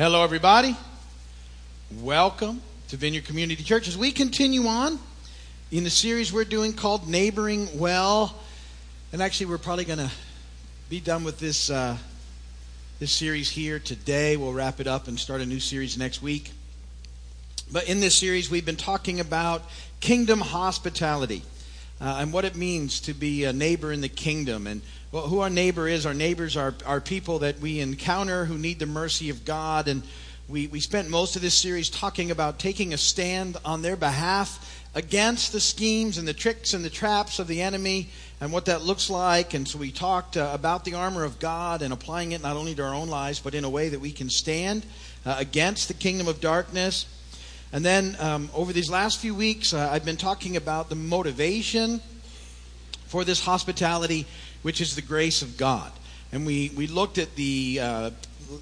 Hello, everybody. Welcome to Vineyard Community Church. As we continue on in the series we're doing called Neighboring Well, and actually, we're probably going to be done with this uh, this series here today. We'll wrap it up and start a new series next week. But in this series, we've been talking about kingdom hospitality uh, and what it means to be a neighbor in the kingdom and well, who our neighbor is. Our neighbors are, are people that we encounter who need the mercy of God. And we, we spent most of this series talking about taking a stand on their behalf against the schemes and the tricks and the traps of the enemy and what that looks like. And so we talked uh, about the armor of God and applying it not only to our own lives, but in a way that we can stand uh, against the kingdom of darkness. And then um, over these last few weeks, uh, I've been talking about the motivation for this hospitality which is the grace of God. And we, we looked at the uh,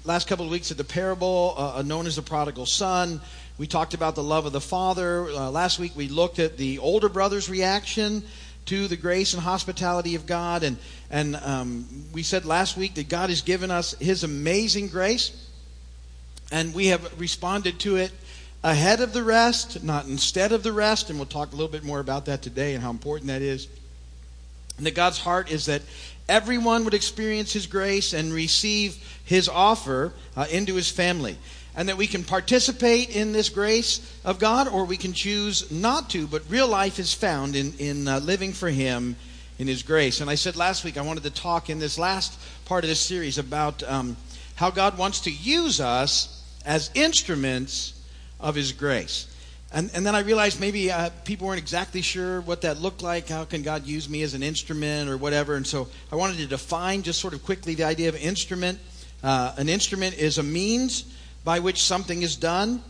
last couple of weeks at the parable uh, known as the prodigal son. We talked about the love of the father. Uh, last week we looked at the older brother's reaction to the grace and hospitality of God. And, and um, we said last week that God has given us his amazing grace. And we have responded to it ahead of the rest, not instead of the rest. And we'll talk a little bit more about that today and how important that is. And that God's heart is that everyone would experience His grace and receive His offer uh, into His family. And that we can participate in this grace of God or we can choose not to, but real life is found in, in uh, living for Him in His grace. And I said last week I wanted to talk in this last part of this series about um, how God wants to use us as instruments of His grace. And, and then I realized maybe uh, people weren't exactly sure what that looked like. How can God use me as an instrument or whatever? And so I wanted to define just sort of quickly the idea of instrument. Uh, an instrument is a means by which something is done,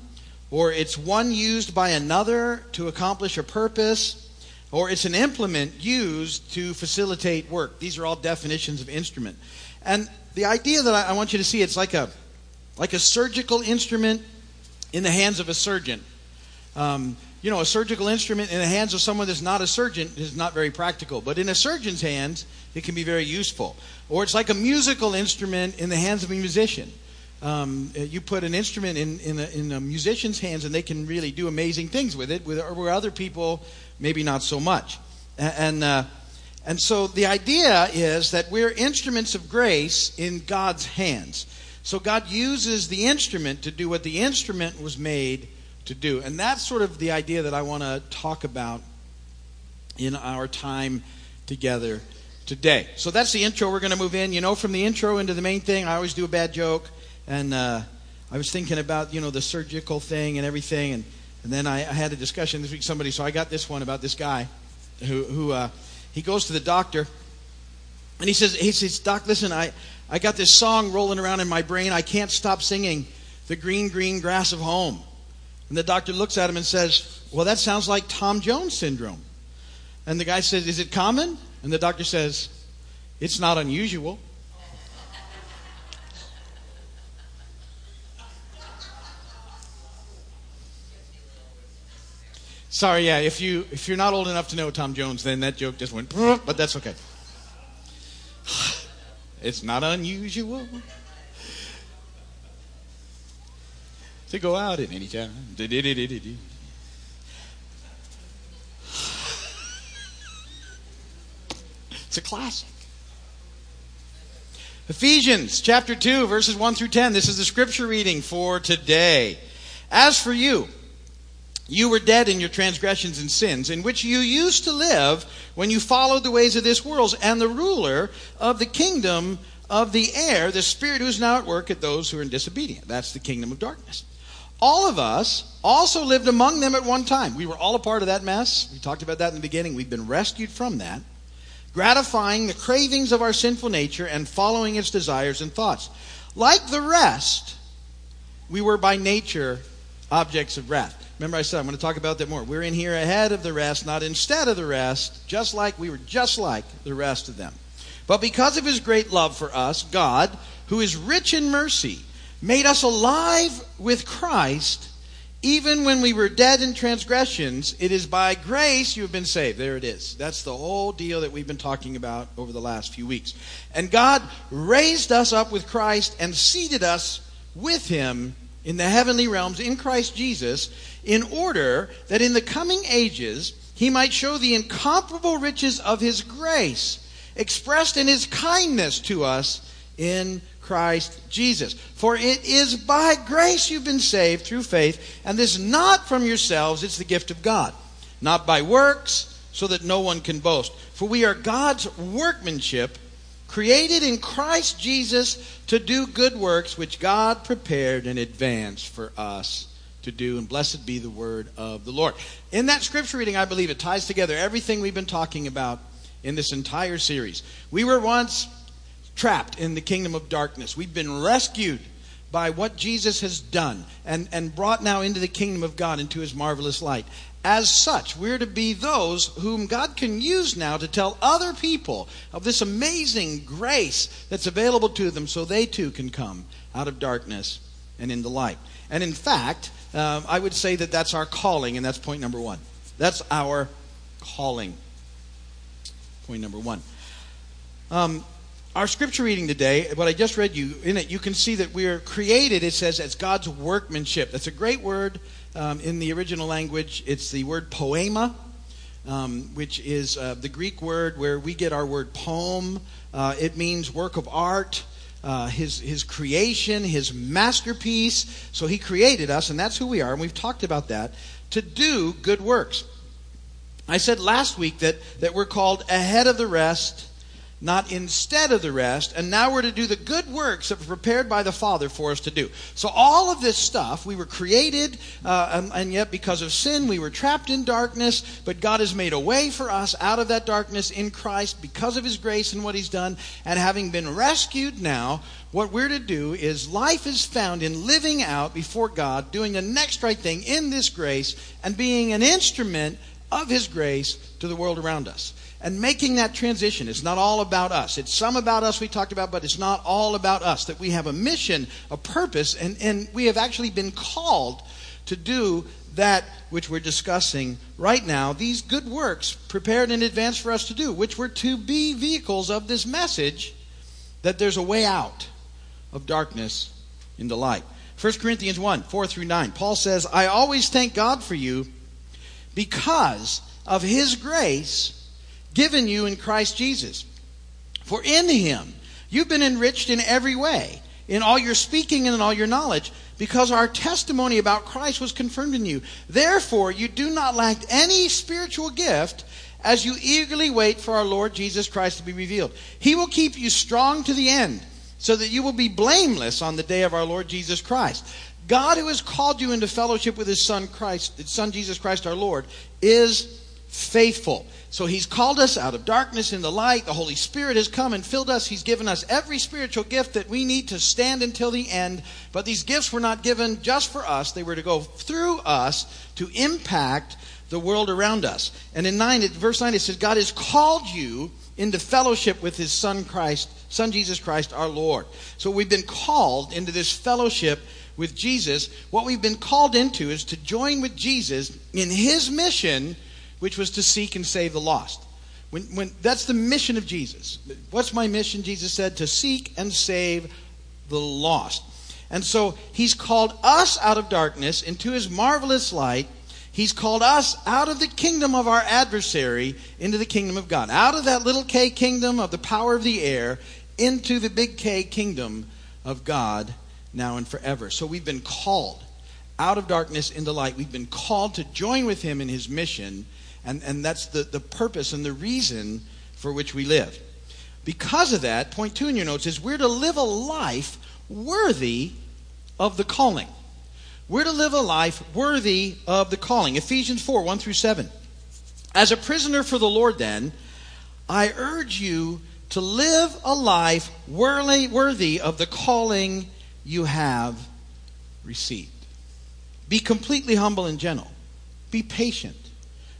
or it's one used by another to accomplish a purpose, or it's an implement used to facilitate work. These are all definitions of instrument. And the idea that I, I want you to see it's like a like a surgical instrument in the hands of a surgeon. Um, you know, a surgical instrument in the hands of someone that's not a surgeon is not very practical, but in a surgeon's hands, it can be very useful. Or it's like a musical instrument in the hands of a musician. Um, you put an instrument in, in a, in, a, musician's hands, and they can really do amazing things with it, with, where other people maybe not so much. And, uh, and so the idea is that we're instruments of grace in God's hands. So God uses the instrument to do what the instrument was made to do. And that's sort of the idea that I want to talk about in our time together today. So that's the intro. We're going to move in. You know, from the intro into the main thing, I always do a bad joke. And uh, I was thinking about, you know, the surgical thing and everything. And, and then I, I had a discussion this week somebody. So I got this one about this guy who, who uh, he goes to the doctor. And he says, he says, Doc, listen, I, I got this song rolling around in my brain. I can't stop singing the green, green grass of home. And the doctor looks at him and says, Well, that sounds like Tom Jones syndrome. And the guy says, Is it common? And the doctor says, It's not unusual. Sorry, yeah, if you if you're not old enough to know Tom Jones, then that joke just went, but that's okay. It's not unusual. to go out at any time. It's a classic. Ephesians chapter 2, verses 1 through 10. This is the scripture reading for today. As for you, you were dead in your transgressions and sins, in which you used to live when you followed the ways of this world and the ruler of the kingdom of the air, the spirit who is now at work at those who are in disobedience. That's the kingdom of darkness. All of us also lived among them at one time. We were all a part of that mess. We talked about that in the beginning. We've been rescued from that, gratifying the cravings of our sinful nature and following its desires and thoughts. Like the rest, we were by nature objects of wrath. Remember, I said I'm going to talk about that more. We're in here ahead of the rest, not instead of the rest, just like we were just like the rest of them. But because of his great love for us, God, who is rich in mercy, made us alive with Christ even when we were dead in transgressions, it is by grace you have been saved. There it is. That's the whole deal that we've been talking about over the last few weeks. And God raised us up with Christ and seated us with him in the heavenly realms in Christ Jesus, in order that in the coming ages he might show the incomparable riches of his grace expressed in his kindness to us in Christ Jesus. For it is by grace you've been saved through faith, and this not from yourselves, it's the gift of God, not by works, so that no one can boast. For we are God's workmanship, created in Christ Jesus to do good works which God prepared in advance for us to do. And blessed be the word of the Lord. In that scripture reading, I believe it ties together everything we've been talking about in this entire series. We were once trapped in the kingdom of darkness. We've been rescued by what Jesus has done and, and brought now into the kingdom of God, into his marvelous light. As such, we're to be those whom God can use now to tell other people of this amazing grace that's available to them so they too can come out of darkness and into light. And in fact, uh, I would say that that's our calling, and that's point number one. That's our calling. Point number one. Um, our scripture reading today, what I just read you in it, you can see that we are created, it says, as God's workmanship. That's a great word um, in the original language. It's the word poema, um, which is uh, the Greek word where we get our word poem. Uh, it means work of art. Uh, his his creation, his masterpiece. So he created us, and that's who we are. And we've talked about that to do good works. I said last week that that we're called ahead of the rest not instead of the rest. And now we're to do the good works that were prepared by the Father for us to do. So, all of this stuff, we were created, uh, and, and, yet because of sin, we were trapped in darkness. But God has made a way for us out of that darkness in Christ because of His grace and what He's done. And having been rescued now, what we're to do is life is found in living out before God, doing the next right thing in this grace, and being an instrument of His grace to the world around us and making that transition. It's not all about us. It's some about us we talked about, but it's not all about us. That we have a mission, a purpose, and, and we have actually been called to do that which we're discussing right now. These good works prepared in advance for us to do, which were to be vehicles of this message that there's a way out of darkness into light. 1 Corinthians 1 4 through 9. Paul says, I always thank God for you because of his grace given you in Christ Jesus. For in him you've been enriched in every way, in all your speaking and in all your knowledge, because our testimony about Christ was confirmed in you. Therefore, you do not lack any spiritual gift as you eagerly wait for our Lord Jesus Christ to be revealed. He will keep you strong to the end, so that you will be blameless on the day of our Lord Jesus Christ. God, who has called you into fellowship with his Son Christ, his Son Jesus Christ our Lord, is faithful. So he's called us out of darkness into light. The Holy Spirit has come and filled us. He's given us every spiritual gift that we need to stand until the end. But these gifts were not given just for us, they were to go through us to impact the world around us. And in 9, verse 9, it says, God has called you into fellowship with his Son Christ, Son Jesus Christ our Lord. So we've been called into this fellowship with Jesus. What we've been called into is to join with Jesus in his mission which was to seek and save the lost. When, when, that's the mission of Jesus. What's my mission? Jesus said, to seek and save the lost. And so he's called us out of darkness into his marvelous light. He's called us out of the kingdom of our adversary into the kingdom of God. Out of that little K kingdom of the power of the air into the big K kingdom of God now and forever. So we've been called out of darkness into light. We've been called to join with him in his mission and, and that's the, the purpose and the reason for which we live. Because of that, point two in your notes is we're to live a life worthy of the calling. We're to live a life worthy of the calling. Ephesians 4 1 through 7. As a prisoner for the Lord, then, I urge you to live a life worthy of the calling you have received. Be completely humble and gentle. Be patient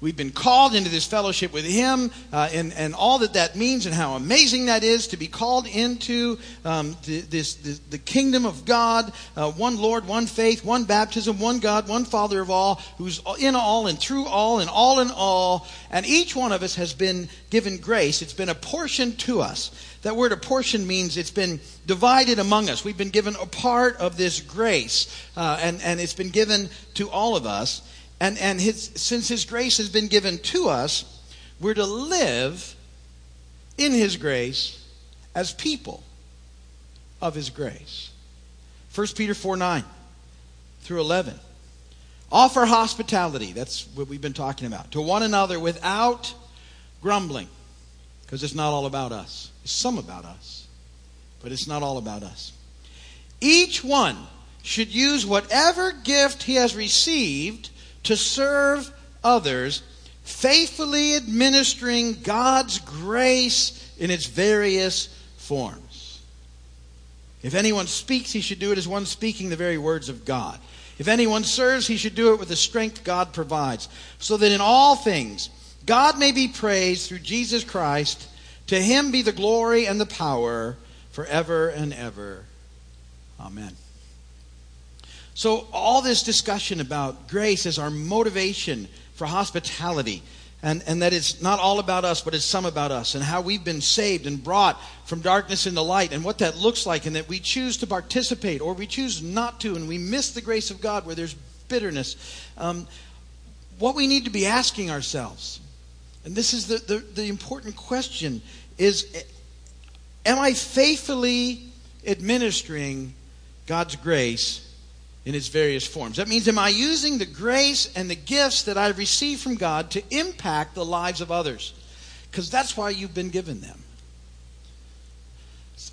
We've been called into this fellowship with Him uh, and, and all that that means and how amazing that is to be called into um, the, this, the, the, kingdom of God, uh, one Lord, one faith, one baptism, one God, one Father of all, who's in all and through all and all in all. And each one of us has been given grace. It's been apportioned to us. That word apportion means it's been divided among us. We've been given a part of this grace, uh, and, and it's been given to all of us. And, and his, since His grace has been given to us, we're to live in His grace as people of His grace. 1 Peter 4 9 through 11. Offer hospitality, that's what we've been talking about, to one another without grumbling, because it's not all about us. It's some about us, but it's not all about us. Each one should use whatever gift he has received to serve others, faithfully administering God's grace in its various forms. If anyone speaks, he should do it as one speaking the very words of God. If anyone serves, he should do it with the strength God provides, so that in all things God may be praised through Jesus Christ. To him be the glory and the power forever and ever. Amen. So, all this discussion about grace as our motivation for hospitality, and, and that it's not all about us, but it's some about us, and how we've been saved and brought from darkness into light, and what that looks like, and that we choose to participate or we choose not to, and we miss the grace of God where there's bitterness. Um, what we need to be asking ourselves, and this is the, the, the important question, is Am I faithfully administering God's grace in its various forms. That means, am I using the grace and the gifts that I've received from God to impact the lives of others? Because that's why you've been given them.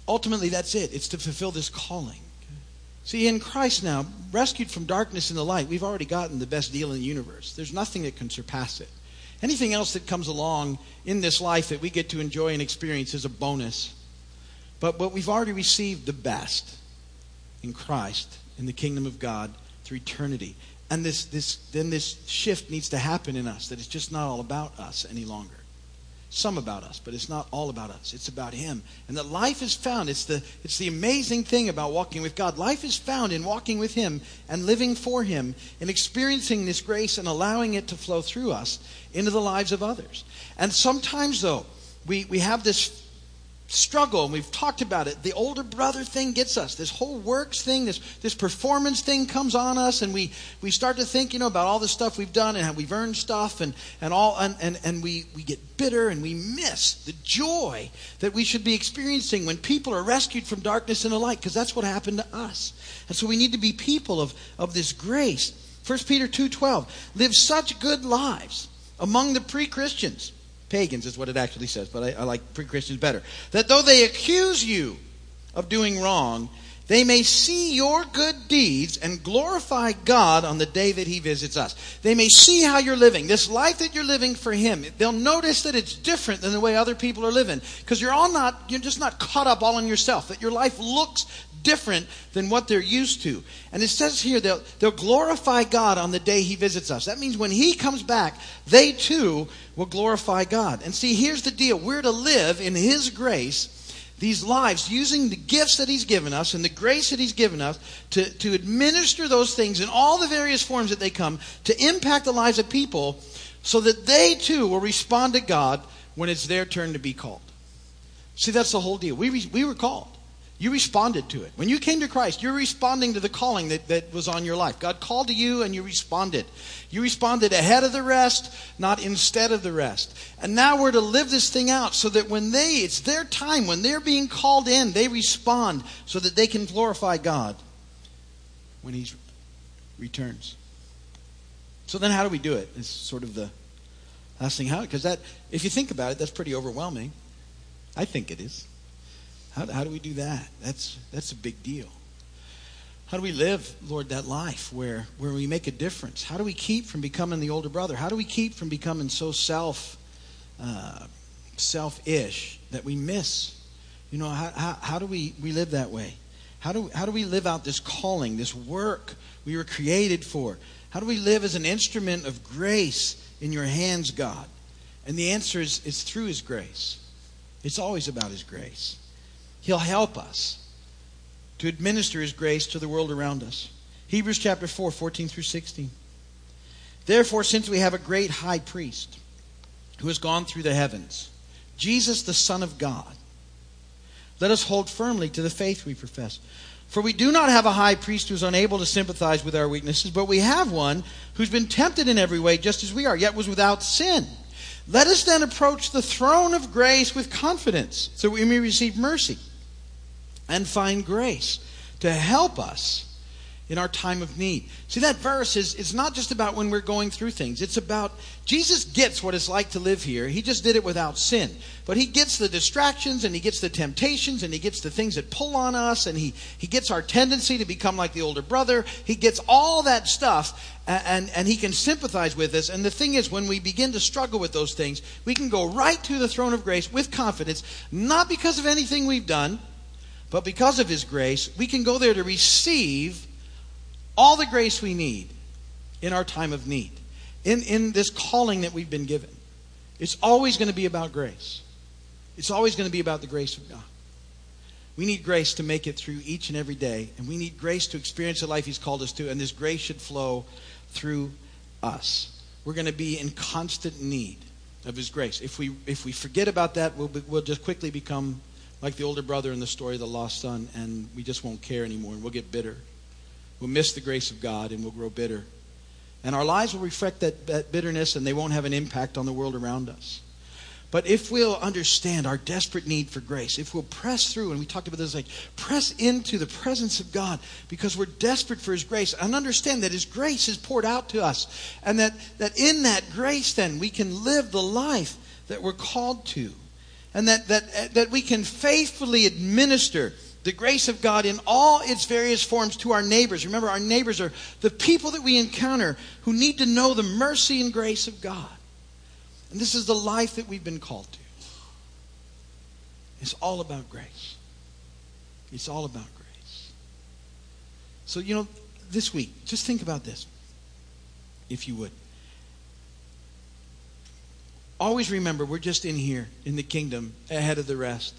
Ultimately, that's it. It's to fulfill this calling. See, in Christ now, rescued from darkness into light, we've already gotten the best deal in the universe. There's nothing that can surpass it. Anything else that comes along in this life that we get to enjoy and experience is a bonus. But, but we've already received the best in Christ in the kingdom of God through eternity. And this, this, then this shift needs to happen in us that it's just not all about us any longer. Some about us, but it's not all about us. It's about Him. And that life is found. It's the, it's the amazing thing about walking with God. Life is found in walking with Him and living for Him and experiencing this grace and allowing it to flow through us into the lives of others. And sometimes, though, we, we have this struggle, and we've talked about it. The older brother thing gets us. This whole works thing, this, this performance thing comes on us, and we, we start to think, you know, about all the stuff we've done and how we've earned stuff, and, and all, and, and, and we, we get bitter and we miss the joy that we should be experiencing when people are rescued from darkness into light, because that's what happened to us. And so we need to be people of, of this grace. 1 Peter 2.12, live such good lives among the pre-Christians Pagans is what it actually says, but I, I like pre Christians better. That though they accuse you of doing wrong, they may see your good deeds and glorify God on the day that He visits us. They may see how you're living, this life that you're living for Him. They'll notice that it's different than the way other people are living because you're all not, you're just not caught up all in yourself. That your life looks different than what they're used to. And it says here they'll, they'll glorify God on the day He visits us. That means when He comes back, they too will glorify God. And see, here's the deal we're to live in His grace these lives using the gifts that He's given us and the grace that He's given us to, to administer those things in all the various forms that they come to impact the lives of people so that they too will respond to God when it's their turn to be called. See, that's the whole deal. We, we were called. You responded to it. When you came to Christ, you're responding to the calling that, that was on your life. God called to you and you responded. You responded ahead of the rest, not instead of the rest. And now we're to live this thing out so that when they, it's their time, when they're being called in, they respond so that they can glorify God when He returns. So then how do we do it? Is sort of the last thing. How? Because that, if you think about it, that's pretty overwhelming. I think it is. How, how do we do that? That's, that's a big deal. How do we live, Lord, that life where, where we make a difference? How do we keep from becoming the older brother? How do we keep from becoming so self uh, selfish that we miss? You know, how, how, how do we, we live that way? How do, how do we live out this calling, this work we were created for? How do we live as an instrument of grace in your hands, God? And the answer is, is through His grace. It's always about His grace. He'll help us to administer His grace to the world around us. Hebrews chapter 4, 14 through 16. Therefore, since we have a great high priest who has gone through the heavens, Jesus, the Son of God, let us hold firmly to the faith we profess. For we do not have a high priest who is unable to sympathize with our weaknesses, but we have one who's been tempted in every way, just as we are, yet was without sin. Let us then approach the throne of grace with confidence, so we may receive mercy and find grace to help us in our time of need. See, that verse is it's not just about when we're going through things. It's about Jesus gets what it's like to live here. He just did it without sin. But he gets the distractions and he gets the temptations and he gets the things that pull on us and he, he gets our tendency to become like the older brother. He gets all that stuff and, and, and he can sympathize with us. And the thing is, when we begin to struggle with those things, we can go right to the throne of grace with confidence, not because of anything we've done, but because of his grace. We can go there to receive all the grace we need in our time of need, in, in this calling that we've been given. It's always going to be about grace. It's always going to be about the grace of God. We need grace to make it through each and every day, and we need grace to experience the life He's called us to, and this grace should flow through us. We're going to be in constant need of His grace. If we, if we forget about that, we'll, be, we'll just quickly become like the older brother in the story of the lost son, and we just won't care anymore, and we'll get bitter. We'll miss the grace of God and we'll grow bitter. And our lives will reflect that, that bitterness and they won't have an impact on the world around us. But if we'll understand our desperate need for grace, if we'll press through, and we talked about this, like press into the presence of God because we're desperate for His grace, and understand that His grace is poured out to us, and that, that in that grace, then we can live the life that we're called to, and that, that, that we can faithfully administer the grace of God in all its various forms to our neighbors. Remember, our neighbors are the people that we encounter who need to know the mercy and grace of God. And this is the life that we've been called to. It's all about grace. It's all about grace. So, you know, this week, just think about this, if you would. Always remember, we're just in here in the kingdom ahead of the rest,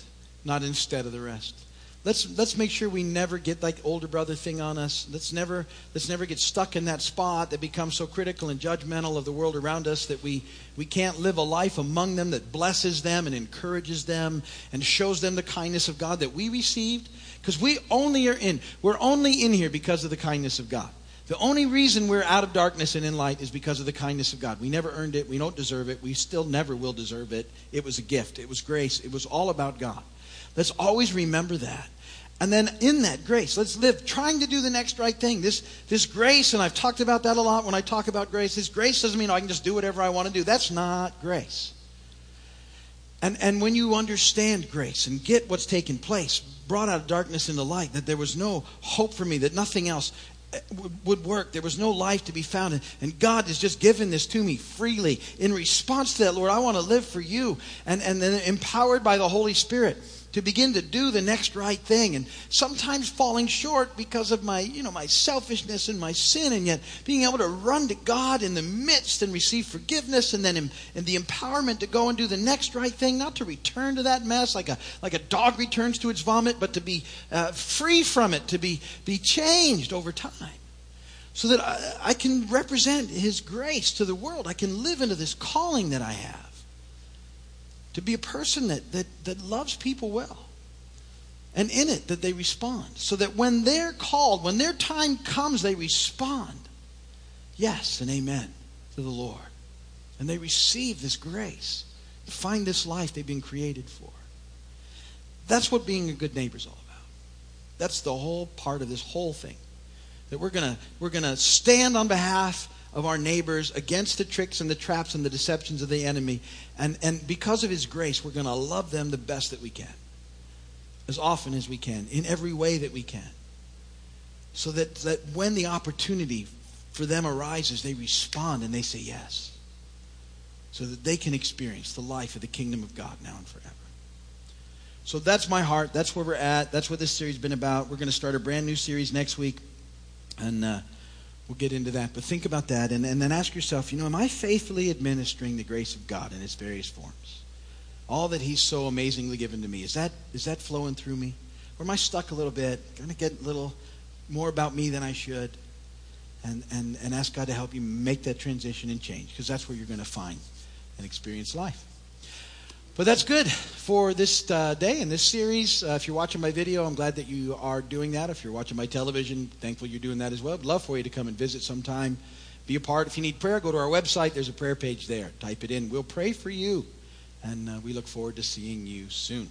not instead of the rest. Let's, let's make sure we never get like older brother thing on us. Let's never, let's never get stuck in that spot that becomes so critical and judgmental of the world around us that we, we can't live a life among them that blesses them and encourages them and shows them the kindness of God that we received. Because we only are in, we're only in here because of the kindness of God. The only reason we're out of darkness and in light is because of the kindness of God. We never earned it. We don't deserve it. We still never will deserve it. It was a gift. It was grace. It was all about God. Let's always remember that. And then in that grace, let's live trying to do the next right thing. This, this grace, and I've talked about that a lot when I talk about grace. This grace doesn't mean I can just do whatever I want to do. That's not grace. And, and when you understand grace and get what's taken place, brought out of darkness into light, that there was no hope for me, that nothing else would work. There was no life to be found. And God has just given this to me freely. In response to that, Lord, I want to live for you. And, and then empowered by the Holy Spirit to begin to do the next right thing. And sometimes falling short because of my you know my selfishness and my sin. And yet being able to run to god in the midst and receive forgiveness and then in the empowerment to go and do the next right thing. Not to return to that mess like a like a dog returns to its vomit but to be uh, free from it to be be changed over time. So that I, I can represent his grace to the world. I can live into this calling that i have to be a person that, that, that loves people well. And in it, that they respond. So that when they're called, when their time comes, they respond. Yes and amen to the Lord. And they receive this grace, find this life they've been created for. That's what being a good neighbor is all about. That's the whole part of this whole thing. That we're gonna we're gonna stand on behalf of our neighbors against the tricks and the traps and the deceptions of the enemy. And, and because of his grace, we're going to love them the best that we can, as often as we can, in every way that we can. So that, that when the opportunity for them arises, they respond and they say yes. So that they can experience the life of the kingdom of God now and forever. So that's my heart. That's where we're at. That's what this series has been about. We're going to start a brand new series next week. And uh, We'll get into that. But think about that and, and then ask yourself, you know, am I faithfully administering the grace of God in its various forms? All that He's so amazingly given to me, is that, is that flowing through me? Or am I stuck a little bit, going to get a little more about me than I should? And, and, and ask God to help you make that transition and change, because that's where you're going to find and experience life. But that's good for this uh, day and this series. Uh, if you're watching my video, I'm glad that you are doing that. If you're watching my television, thankful you're doing that as well. I'd love for you to come and visit sometime. Be a part. If you need prayer, go to our website. There's a prayer page there. Type it in. We'll pray for you. And uh, we look forward to seeing you soon.